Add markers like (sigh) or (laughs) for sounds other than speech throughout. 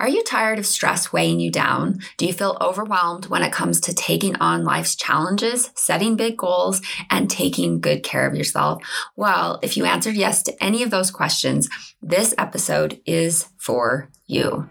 Are you tired of stress weighing you down? Do you feel overwhelmed when it comes to taking on life's challenges, setting big goals, and taking good care of yourself? Well, if you answered yes to any of those questions, this episode is for you.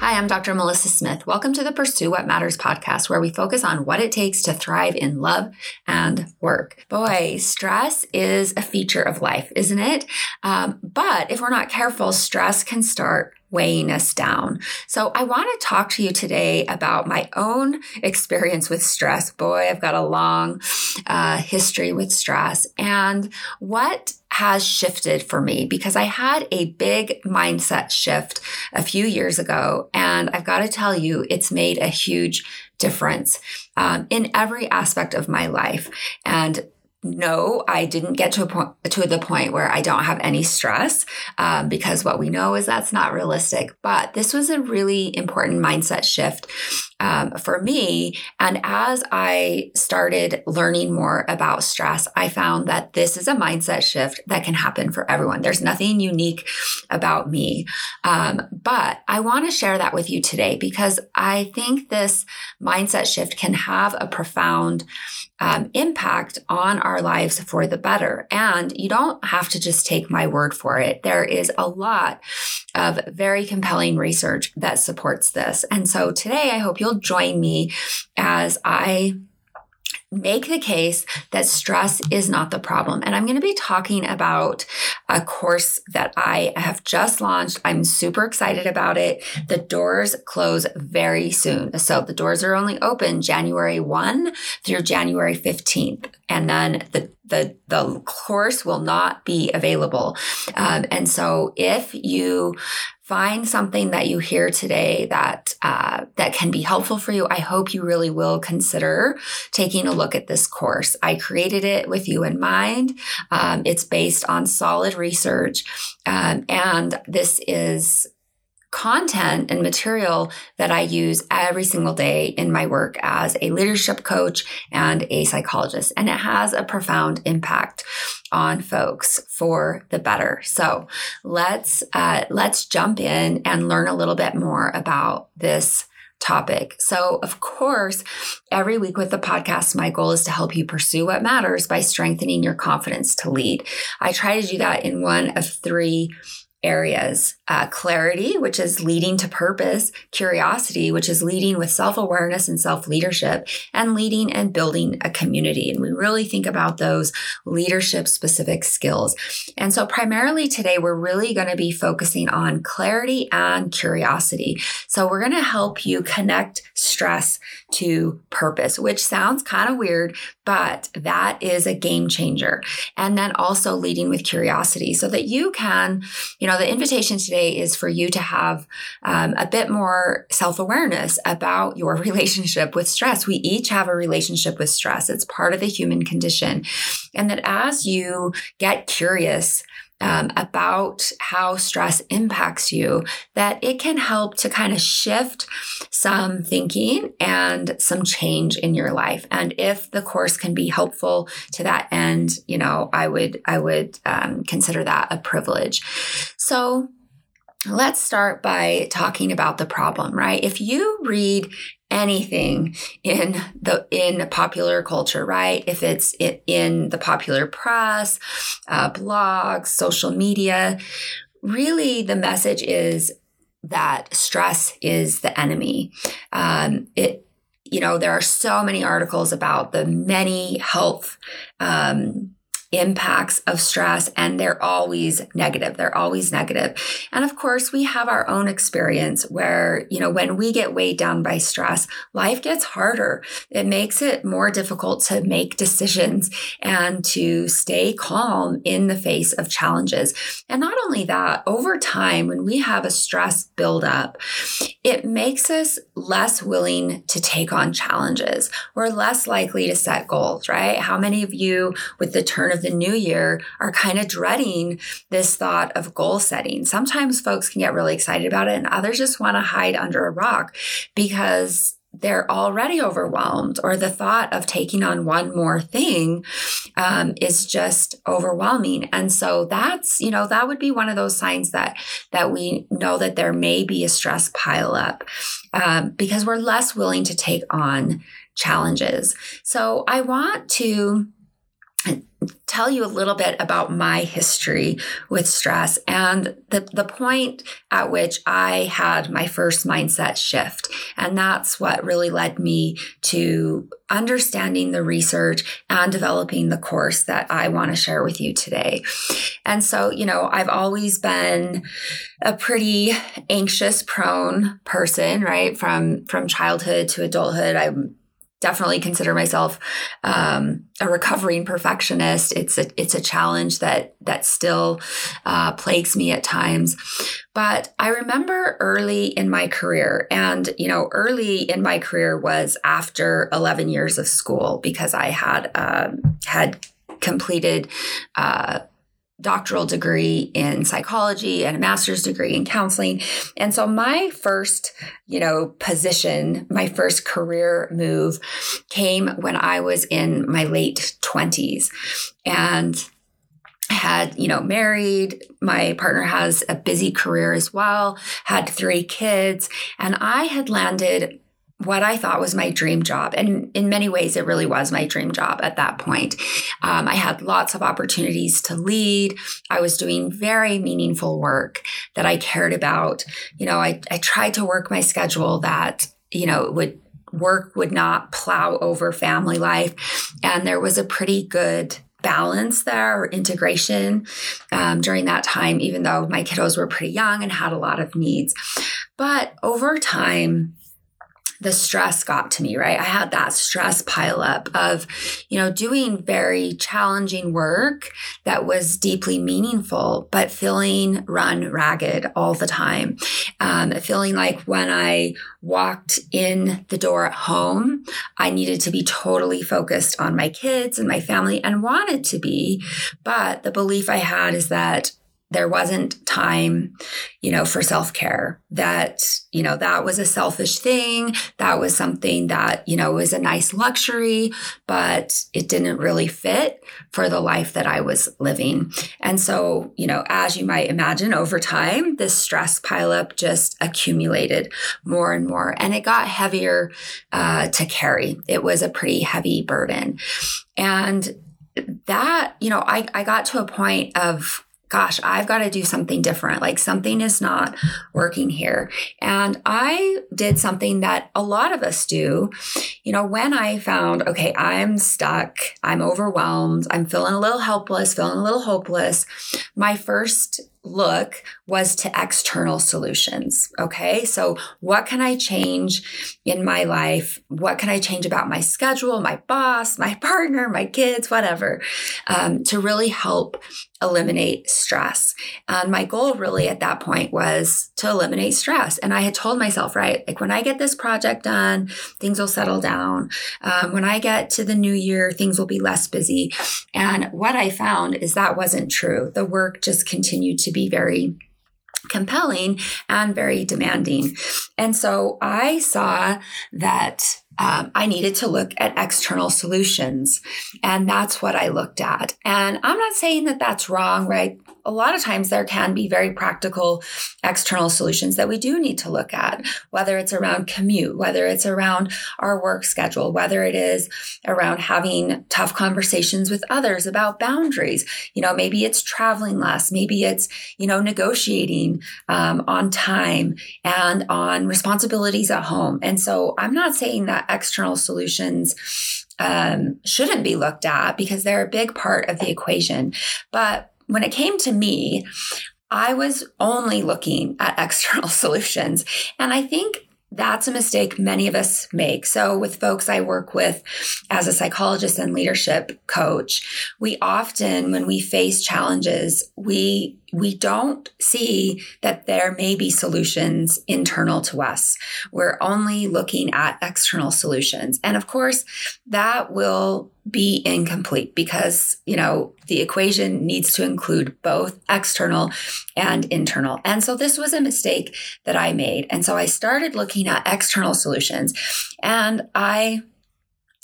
Hi, I'm Dr. Melissa Smith. Welcome to the Pursue What Matters podcast, where we focus on what it takes to thrive in love and work. Boy, stress is a feature of life, isn't it? Um, but if we're not careful, stress can start weighing us down. So, I want to talk to you today about my own experience with stress. Boy, I've got a long uh, history with stress and what has shifted for me because I had a big mindset shift a few years ago. And I've got to tell you, it's made a huge difference um, in every aspect of my life. And no, I didn't get to a point to the point where I don't have any stress um, because what we know is that's not realistic. But this was a really important mindset shift um, for me. And as I started learning more about stress, I found that this is a mindset shift that can happen for everyone. There's nothing unique about me. Um, but I want to share that with you today because I think this mindset shift can have a profound um, impact on our lives for the better. And you don't have to just take my word for it. There is a lot of very compelling research that supports this. And so today, I hope you'll join me as I make the case that stress is not the problem. And I'm going to be talking about a course that I have just launched. I'm super excited about it. The doors close very soon. So the doors are only open January 1 through January 15th. And then the the, the course will not be available. Um, and so if you find something that you hear today that uh, that can be helpful for you i hope you really will consider taking a look at this course. I created it with you in mind. Um, it's based on solid research. Um, and this is content and material that I use every single day in my work as a leadership coach and a psychologist. And it has a profound impact on folks for the better. So let's, uh, let's jump in and learn a little bit more about this topic. So, of course, every week with the podcast, my goal is to help you pursue what matters by strengthening your confidence to lead. I try to do that in one of three areas uh, clarity, which is leading to purpose, curiosity, which is leading with self awareness and self leadership, and leading and building a community. And we really think about those leadership specific skills. And so, primarily today, we're really going to be focusing on clarity and curiosity. So, we're going to help you connect stress to purpose, which sounds kind of weird, but that is a game changer. And then also leading with curiosity so that you can, you know, the invitation today is for you to have um, a bit more self awareness about your (laughs) relationship with stress. We each have a relationship with stress, it's part of the human condition. And that as you get curious, um, about how stress impacts you, that it can help to kind of shift some thinking and some change in your life. And if the course can be helpful to that end, you know, I would I would um, consider that a privilege. So let's start by talking about the problem, right? If you read anything in the in popular culture right? If it's in the popular press uh, blogs social media really the message is that stress is the enemy. Um, it you know there are so many articles about the many health um, impacts of stress and they're always negative. They're always negative. And of course, we have our own experience where, you know, when we get weighed down by stress, life gets harder. It makes it more difficult to make decisions and to stay calm in the face of challenges. And not only that, over time, when we have a stress buildup, it makes us less willing to take on challenges. We're less likely to set goals, right? How many of you, with the turn of of the new year are kind of dreading this thought of goal setting. Sometimes folks can get really excited about it, and others just want to hide under a rock because they're already overwhelmed, or the thought of taking on one more thing um, is just overwhelming. And so that's you know that would be one of those signs that that we know that there may be a stress pileup um, because we're less willing to take on challenges. So I want to tell you a little bit about my history with stress and the, the point at which I had my first mindset shift. And that's what really led me to understanding the research and developing the course that I want to share with you today. And so, you know, I've always been a pretty anxious prone person, right? From, from childhood to adulthood. I'm definitely consider myself um, a recovering perfectionist. It's a it's a challenge that that still uh, plagues me at times. But I remember early in my career, and you know, early in my career was after eleven years of school because I had um, had completed. Uh, doctoral degree in psychology and a master's degree in counseling. And so my first, you know, position, my first career move came when I was in my late 20s. And had you know married my partner has a busy career as well had three kids and i had landed what I thought was my dream job. And in many ways, it really was my dream job at that point. Um, I had lots of opportunities to lead. I was doing very meaningful work that I cared about. You know, I, I tried to work my schedule that, you know, would work would not plow over family life. And there was a pretty good balance there or integration um, during that time, even though my kiddos were pretty young and had a lot of needs. But over time, the stress got to me, right? I had that stress pile up of, you know, doing very challenging work that was deeply meaningful, but feeling run ragged all the time. Um, feeling like when I walked in the door at home, I needed to be totally focused on my kids and my family and wanted to be. But the belief I had is that there wasn't time, you know, for self care. That, you know, that was a selfish thing. That was something that, you know, was a nice luxury, but it didn't really fit for the life that I was living. And so, you know, as you might imagine, over time, this stress pileup just accumulated more and more, and it got heavier uh, to carry. It was a pretty heavy burden. And that, you know, I, I got to a point of gosh, I've got to do something different. Like something is not working here. And I did something that a lot of us do. You know, when I found, okay, I'm stuck, I'm overwhelmed, I'm feeling a little helpless, feeling a little hopeless, my first look was to external solutions. Okay. So, what can I change in my life? What can I change about my schedule, my boss, my (laughs) partner, my kids, whatever, um, to really help eliminate stress? And my goal really at that point was to eliminate stress. And I had told myself, right, like when I get this project done, things will settle down. Um, when I get to the new year, things will be less busy. And what I found is that wasn't true. The work just continued to be be very compelling and very demanding. And so I saw that um, I needed to look at external solutions. And that's what I looked at. And I'm not saying that that's wrong, right? a lot of times there can be very practical external solutions that we do need to look at, whether it's around commute, whether it's around our work schedule, whether it is around having tough conversations with others about boundaries. You know, maybe it's traveling less, maybe it's, you know, negotiating um, on time and on responsibilities at home. And so I'm not saying that external solutions um, shouldn't be looked at because they're a big part of the equation. But when it came to me, I was only looking at (laughs) external solutions. And I think that's a mistake many of us make. So, with folks I work with as a psychologist and leadership coach, we often, when we face challenges, we we don't see that there may be solutions internal to us. We're only looking at external solutions. And of course, that will be incomplete because, you know, the equation needs to include both external and internal. And so this was a mistake that I made. And so I started looking at external solutions and I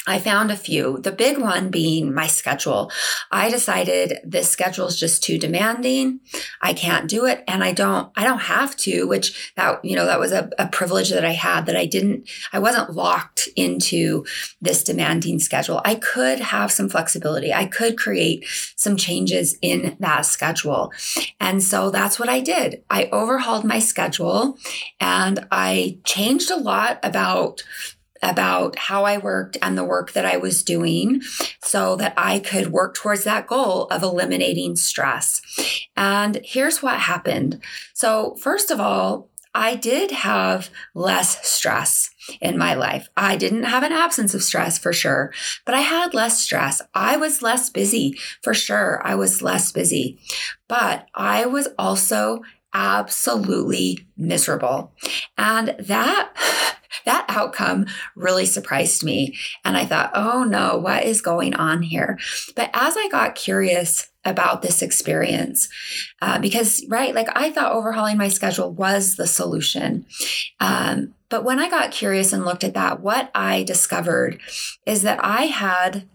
I found a few, the big one being my schedule. I decided this schedule is just too demanding. I can't do it and I don't I don't have to, which that you know that was a, a privilege that I had that I didn't I wasn't locked into this demanding schedule. I could have some flexibility. I could create some changes in that schedule. And so that's what I did. I overhauled my schedule and I changed a lot about about how I worked and the work that I was doing so that I could work towards that goal of eliminating stress. And here's what happened. So, first of all, I did have less stress in my life. I didn't have an absence of stress for sure, but I had less stress. I was less busy for sure. I was less busy, but I was also absolutely miserable. And that that outcome really surprised me. And I thought, oh no, what is going on here? But as I got curious about this experience, uh, because, right, like I thought overhauling my schedule was the solution. Um, but when I got curious and looked at that, what I discovered is that I had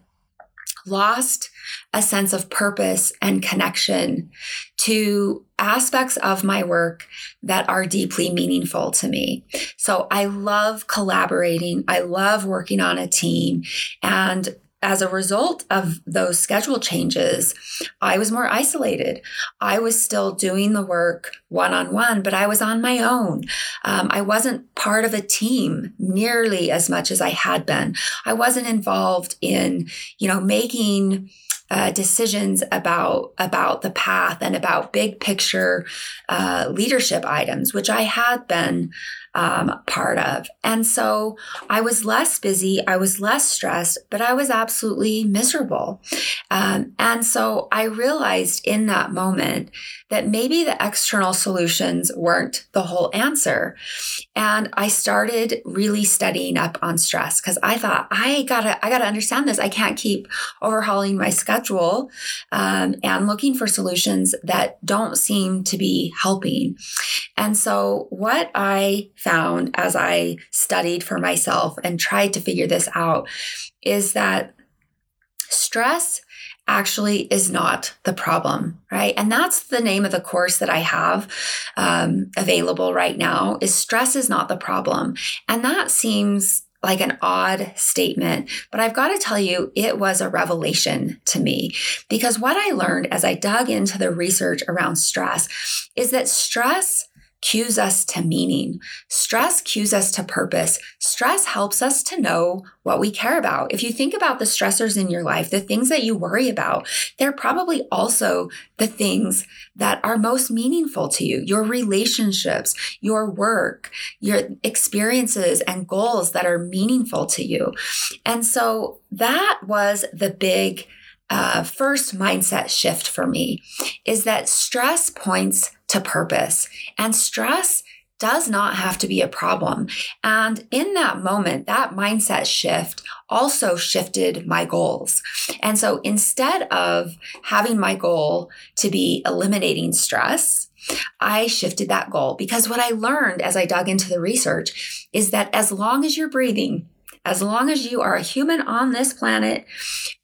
lost a sense of purpose and connection to aspects of my work that are deeply meaningful to me. So I love collaborating. I love working on a team. And as a result of those schedule changes, I was more isolated. I was still doing the work one on one, but I was on my own. Um, I wasn't part of a team nearly as much as I had been. I wasn't involved in, you know, making uh, decisions about about the path and about big picture uh, leadership items, which I had been um, part of. And so I was less busy, I was less stressed, but I was absolutely miserable. Um, and so I realized in that moment that maybe the external solutions weren't the whole answer. And I started really studying up on stress because I thought I gotta I gotta understand this. I can't keep overhauling my schedule um, and looking for solutions that don't seem to be helping. And so what I found as I studied for myself and tried to figure this out is that stress actually is not the problem, right? And that's the name of the course that I have um, available right now is stress is not the problem. And that seems like an odd statement, but I've got to tell you, it was a revelation to me because what I learned as I dug into the research around stress is that stress cues us to meaning. Stress cues us to purpose. Stress helps us to know what we care about. If you think about the stressors in your life, the things that you worry about, they're probably also the things that are most meaningful to you your relationships, your work, your experiences and goals that are meaningful to you. And so that was the big uh, first mindset shift for me is that stress points to purpose and stress does not have to be a problem. And in that moment, that mindset shift also shifted my goals. And so instead of having my goal to be eliminating stress, I shifted that goal because what I learned as I dug into the research is that as long as you're breathing, as long as you are a human on this planet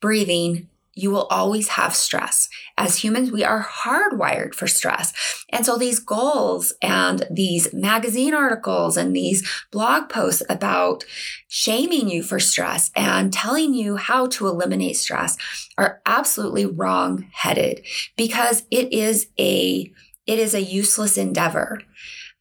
breathing, you will always have stress. As humans, we are hardwired for stress. And so these goals and these magazine articles and these blog posts about shaming you for stress and telling you how to eliminate stress are absolutely wrong headed because it is a it is a useless endeavor.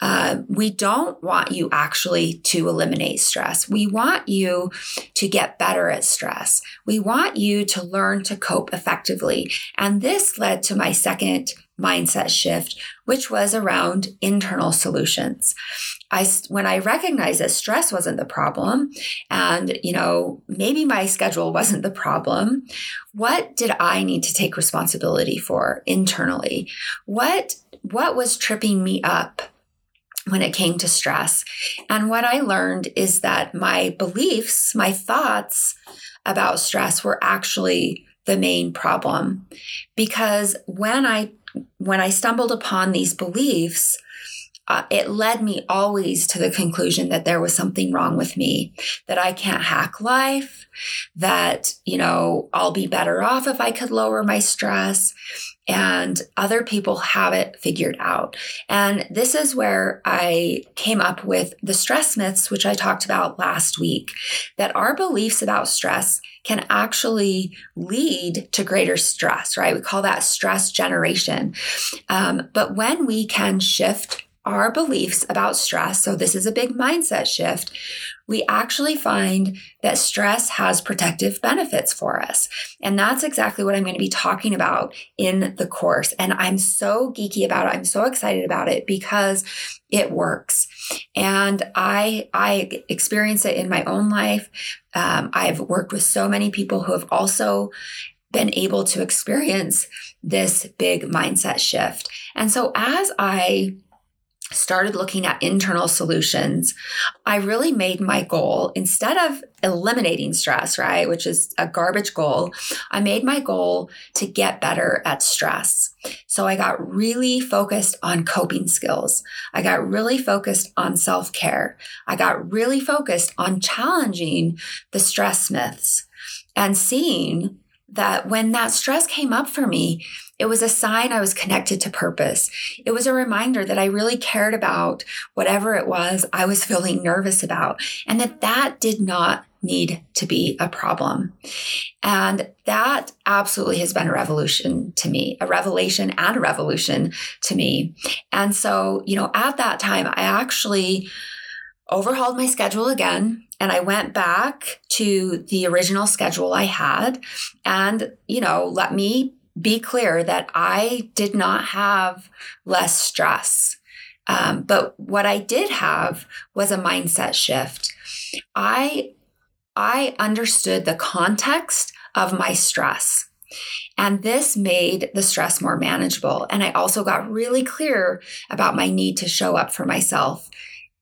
Uh, we don't want you actually to eliminate stress. We want you to get better at stress. We want you to learn to cope effectively. And this led to my second mindset shift, which was around internal solutions. I, when I recognized that stress wasn't the problem and, you know, maybe my schedule wasn't the problem, what did I need to take responsibility for internally? What, what was tripping me up? When it came to stress. And what I learned is that my beliefs, my thoughts about stress were actually the main problem because when I when I stumbled upon these beliefs, uh, it led me always to the conclusion that there was something wrong with me, that I can't hack life, that, you know, I'll be better off if I could lower my stress. And other people have it figured out. And this is where I came up with the stress myths, which I talked about last week, that our beliefs about stress can actually lead to greater stress, right? We call that stress generation. Um, but when we can shift our beliefs about stress, so this is a big mindset shift, we actually find that stress has protective benefits for us. And that's exactly what I'm going to be talking about in the course. And I'm so geeky about it. I'm so excited about it because it works. And I, I experience it in my own life. Um, I've worked with so many people who have also been able to experience this big mindset shift. And so as I started looking at internal solutions, I really made my goal instead of eliminating stress, right, which is a garbage goal, I made my goal to get better at stress. So I got really focused on coping skills. I got really focused on self care. I got really focused on challenging the stress myths and seeing that when that stress came up for me, it was a sign I was connected to purpose. It was a reminder that I really cared about whatever it was I was feeling nervous about and that that did not need to be a problem. And that absolutely has been a revolution to me, a revelation and a revolution to me. And so, you know, at that time, I actually overhauled my schedule again and I went back to the original schedule I had and, you know, let me be clear that I did not have less stress. Um, but what I did have was a mindset shift. I I understood the context of my stress. And this made the stress more manageable. And I also got really clear about my need to show up for myself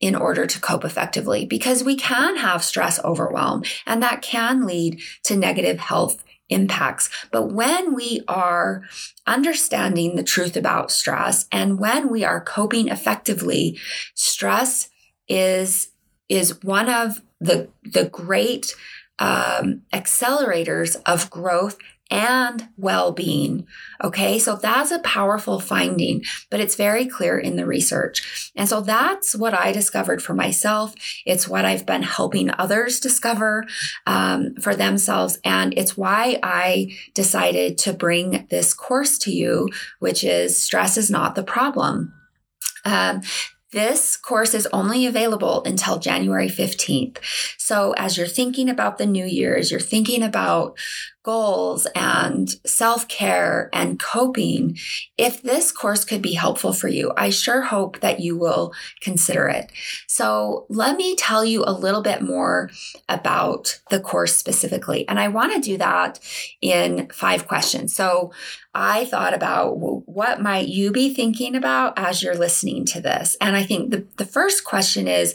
in order to cope effectively because we can have stress overwhelm and that can lead to negative health impacts. But when we are understanding the truth about stress and when we are coping effectively, stress is is one of the the great um, accelerators of growth and well being. Okay, so that's a powerful finding, but it's very clear in the research. And so that's what I discovered for myself. It's what I've been helping others discover um, for themselves. And it's why I decided to bring this course to you, which is Stress is Not the Problem. Um, this course is only available until January 15th. So, as you're thinking about the new year, as you're thinking about goals and self care and coping, if this course could be helpful for you, I sure hope that you will consider it. So, let me tell you a little bit more about the course specifically. And I want to do that in five questions. So, I thought about what might you be thinking about as you're listening to this? And I think the, the first question is,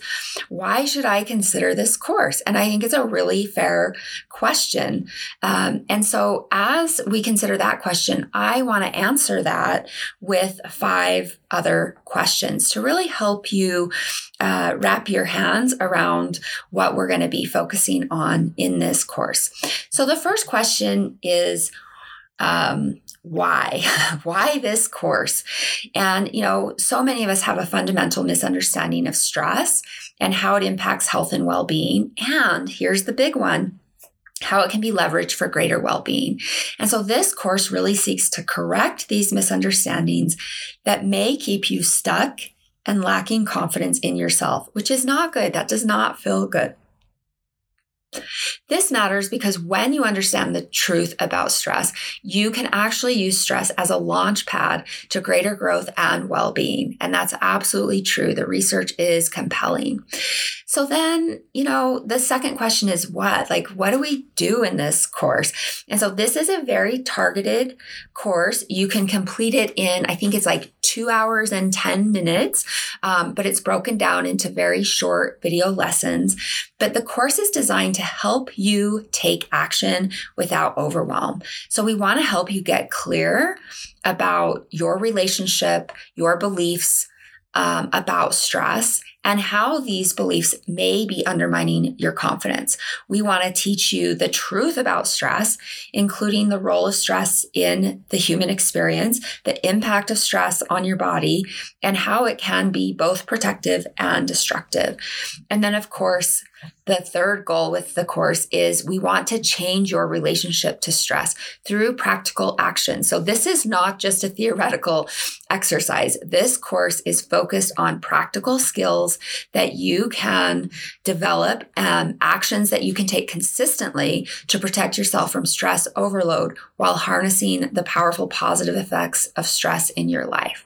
why should I consider this course? And I think it's a really fair question. Um, and so as we consider that question, I want to answer that with five other questions to really help you uh, wrap your hands around what we're going to be focusing on in this course. So the first question is, um, why? (laughs) Why this course? And you know so many of us have a fundamental misunderstanding of stress and how it impacts health and well-being. And here's the big one how it can be leveraged for greater well-being. And so this course really seeks to correct these misunderstandings that may keep you stuck and lacking confidence in yourself, which is not good. That does not feel good. This matters because when you understand the truth about stress, you can actually use stress as a launch pad to greater growth and well being. And that's absolutely true. The research is compelling. So then, you know, the second question is what? Like, what do we do in this course? And so this is a very targeted course. You can complete it in, I think it's like two hours and 10 minutes, um, but it's broken down into very short video lessons. But the course is designed to help you take action without overwhelm. So we want to help you get clear about your relationship, your beliefs, um, about stress and how these beliefs may be undermining your confidence. We want to teach you the truth about stress, including the role of stress in the human experience, the impact of stress on your body, and how it can be both protective and destructive. And then, of course, the third goal with the course is we want to change your relationship to stress through practical action. So, this is not just a theoretical exercise. This course is focused on practical skills that you can develop, um, actions that you can take consistently to protect yourself from stress overload while harnessing the powerful positive effects of stress in your life.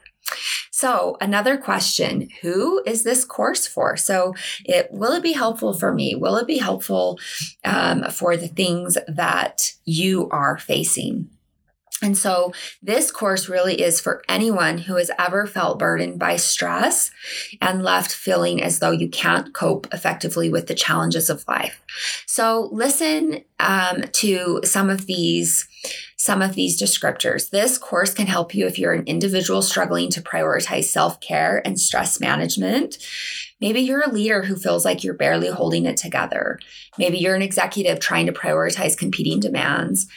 So, another question Who is this course for? So, it will it be helpful for me? Will it be helpful um, for the things that you are facing? And so, this course really is for anyone who has ever felt burdened by stress and left feeling as though you can't cope effectively with the challenges of life. So, listen um, to some of these some of these descriptors. This course can help you if you're an individual struggling to prioritize self care and stress management. Maybe you're a leader who feels like you're barely holding it together. Maybe you're an executive trying to prioritize competing demands.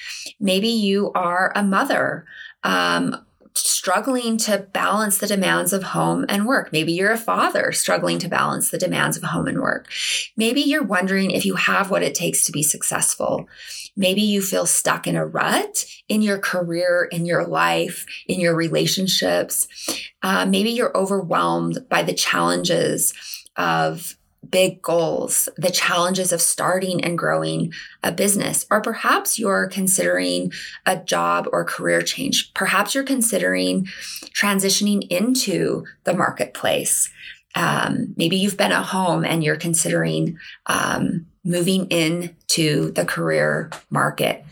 Maybe you are a mother. Um, struggling to balance the demands of home and work. Maybe you're a father struggling to balance the demands of home and work. Maybe you're wondering if you have what it takes to be successful. Maybe you feel stuck in a rut in your career, in your life, in your relationships. Uh, maybe you're overwhelmed by the challenges of big goals, the challenges of starting and growing a business, or perhaps you're considering a job or career change. Perhaps you're considering transitioning into the marketplace. Um, maybe you've been at home and you're considering um, moving into the career market.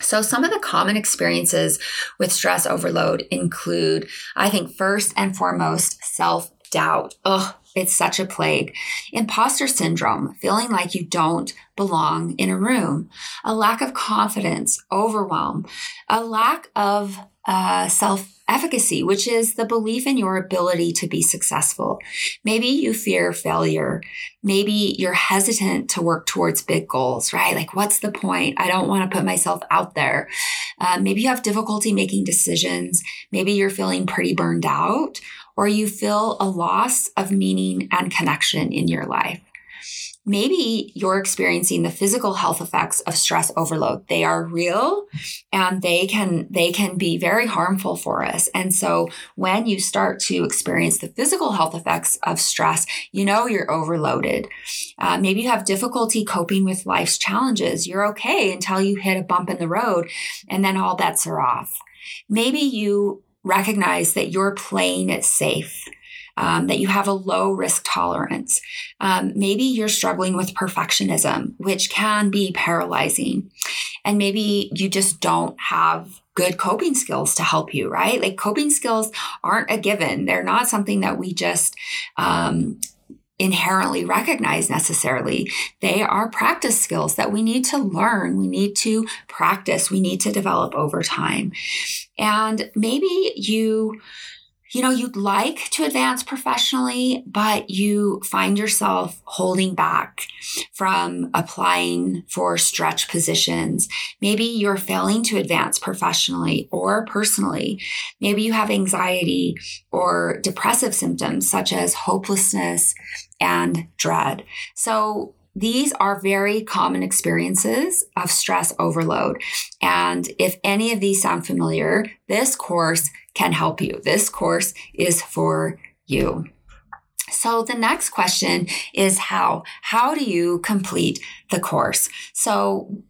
So, some of the common experiences with stress overload include, I think, first and foremost, self doubt. Oh, it's such a plague. Imposter syndrome, feeling like you don't belong in a room, a lack of confidence, overwhelm, a lack of uh, self efficacy, which is the belief in your ability to be successful. Maybe you fear failure. Maybe you're hesitant to work towards big goals, right? Like, what's the point? I don't want to put myself out there. Uh, maybe you have difficulty making decisions. Maybe you're feeling pretty burned out, or you feel a loss of meaning and connection in your life. Maybe you're experiencing the physical health effects of stress overload. They are real and they can they can be very harmful for us. And so when you start to experience the physical health effects of stress you know you're overloaded. Uh, maybe you have difficulty coping with life's challenges. You're okay until you hit a bump in the road and then all bets are off. Maybe you recognize that you're playing it safe um, that you have a low risk tolerance. Um, maybe you're struggling with perfectionism, which can be paralyzing. And maybe you just don't have good coping skills to help you, right? Like coping skills aren't a given. They're not something that we just, um, inherently recognize necessarily. They are practice skills that we need to learn. We need to practice. We need to develop over time. And maybe you you know, you'd like to advance professionally, but you find yourself holding back from applying for stretch positions. Maybe you're failing to advance professionally or personally. Maybe you have anxiety or depressive symptoms such as hopelessness and dread. So these are very common experiences of stress overload. And if any of these sound familiar, this course can help you. This course is for you. So the next question is how? How do you complete the course? So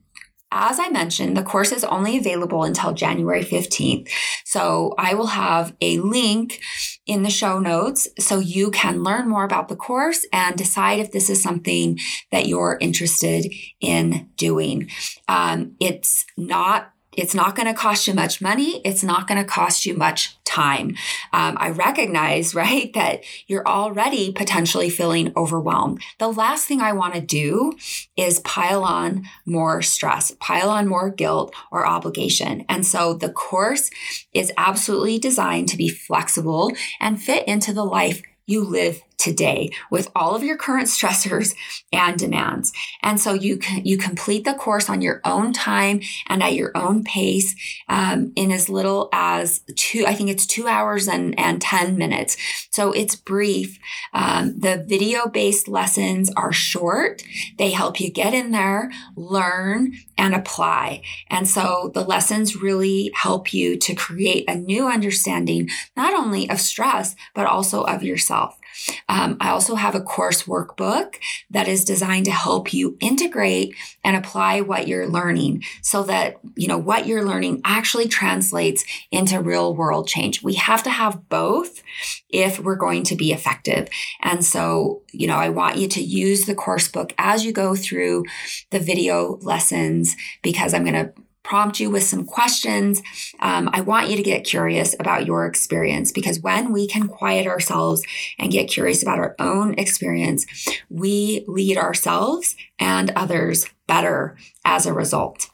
as I mentioned, the course is only available until January 15th. So I will have a link in the show notes so you can learn more about the course and decide if this is something that you're interested in doing. Um, it's not it's not going to cost you much money. It's not going to cost you much time. Um, I recognize, (laughs) right, that you're already potentially feeling overwhelmed. The last thing I want to do is pile on more stress, pile on more guilt or obligation. And so the course is absolutely designed to be flexible and fit into the life you live today with all of your current stressors and demands. And so you can, you complete the course on your own time and at your own pace um, in as little as two, I think it's two hours and, and 10 minutes. So it's brief. Um, the video based lessons are short. They help you get in there, learn and apply. And so the lessons really help you to create a new understanding, not only of stress, but also of yourself. Um, I also have a course workbook that is designed to help you integrate and apply what you're learning so that, you know, what you're learning actually translates into real world change. We have to have both if we're going to be effective. And so, you know, I want you to use the course book as you go through the video lessons because I'm going to prompt you with some questions. Um, I want you to get curious about your experience because when we can quiet ourselves and get curious about our own experience, we lead ourselves and others better as a result.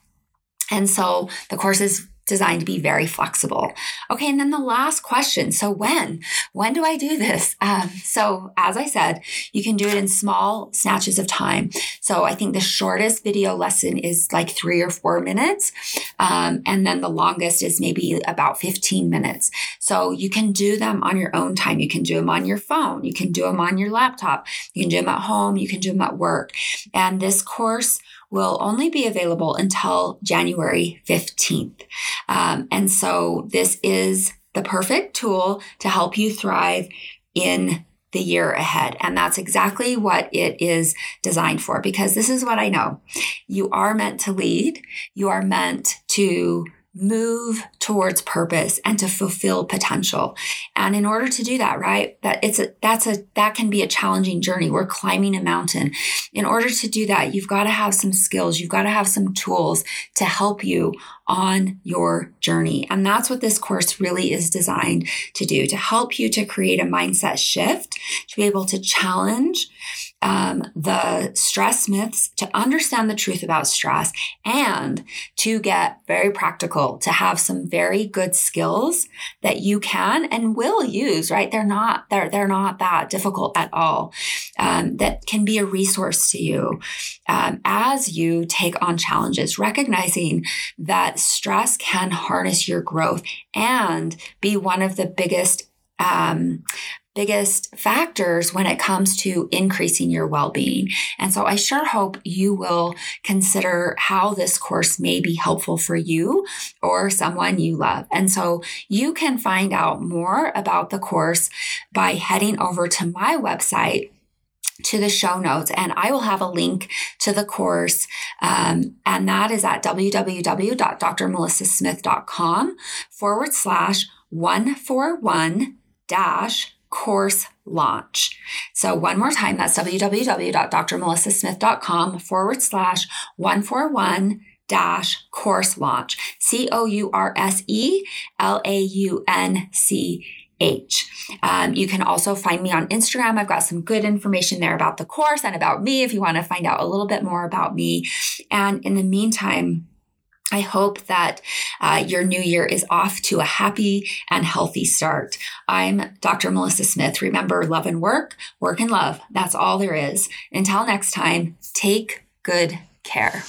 And so the course is designed to be very flexible. Okay, and then the last question. So when? When do I do this? Um, so as I said, you can do it in small snatches of time. So I think the shortest video lesson is like three or four minutes. Um, and then the longest is maybe about 15 minutes. So you can do them on your own time. You can do them on your phone. You can do them on your laptop. You can do them at home. You can do them at work. And this course will only be available until January 15th. Um, and so this is the perfect tool to help you thrive in the year ahead. And that's exactly what it is designed for because this is what I know. You are meant to lead. You are meant to move towards purpose and to fulfill potential. And in order to do that, right, that it's a, that's a, that can be a challenging journey. We're climbing a mountain. In order to do that, you've got to have some skills. You've got to have some tools to help you on your journey. And that's what this course really is designed to do, to help you to create a mindset shift, to be able to challenge um, the stress myths, to understand the truth about stress, and to get very practical, to have some very good skills that you can and will use. Right? They're not they're they're not that difficult at all. Um, that can be a resource to you um, as you take on challenges, recognizing that stress can harness your growth and be one of the biggest um, biggest factors when it comes to increasing your well-being. And so I sure hope you will consider how this course may be helpful for you or someone you love. And so you can find out more about the course by heading over to my website to the show notes and I will have a link to the course. Um, and that is at www.drmelissasmith.com forward slash 141 dash course launch. So one more time, that's www.drmelissasmith.com forward slash 141 dash course launch. C O U R S E L A U N C H. Um, you can also find me on Instagram. I've got some good information there about the course and about me if you want to find out a little bit more about me. And in the meantime, I hope that uh, your new year is off to a happy and healthy start. I'm Dr. Melissa Smith. Remember, love and work, work and love. That's all there is. Until next time, take good care.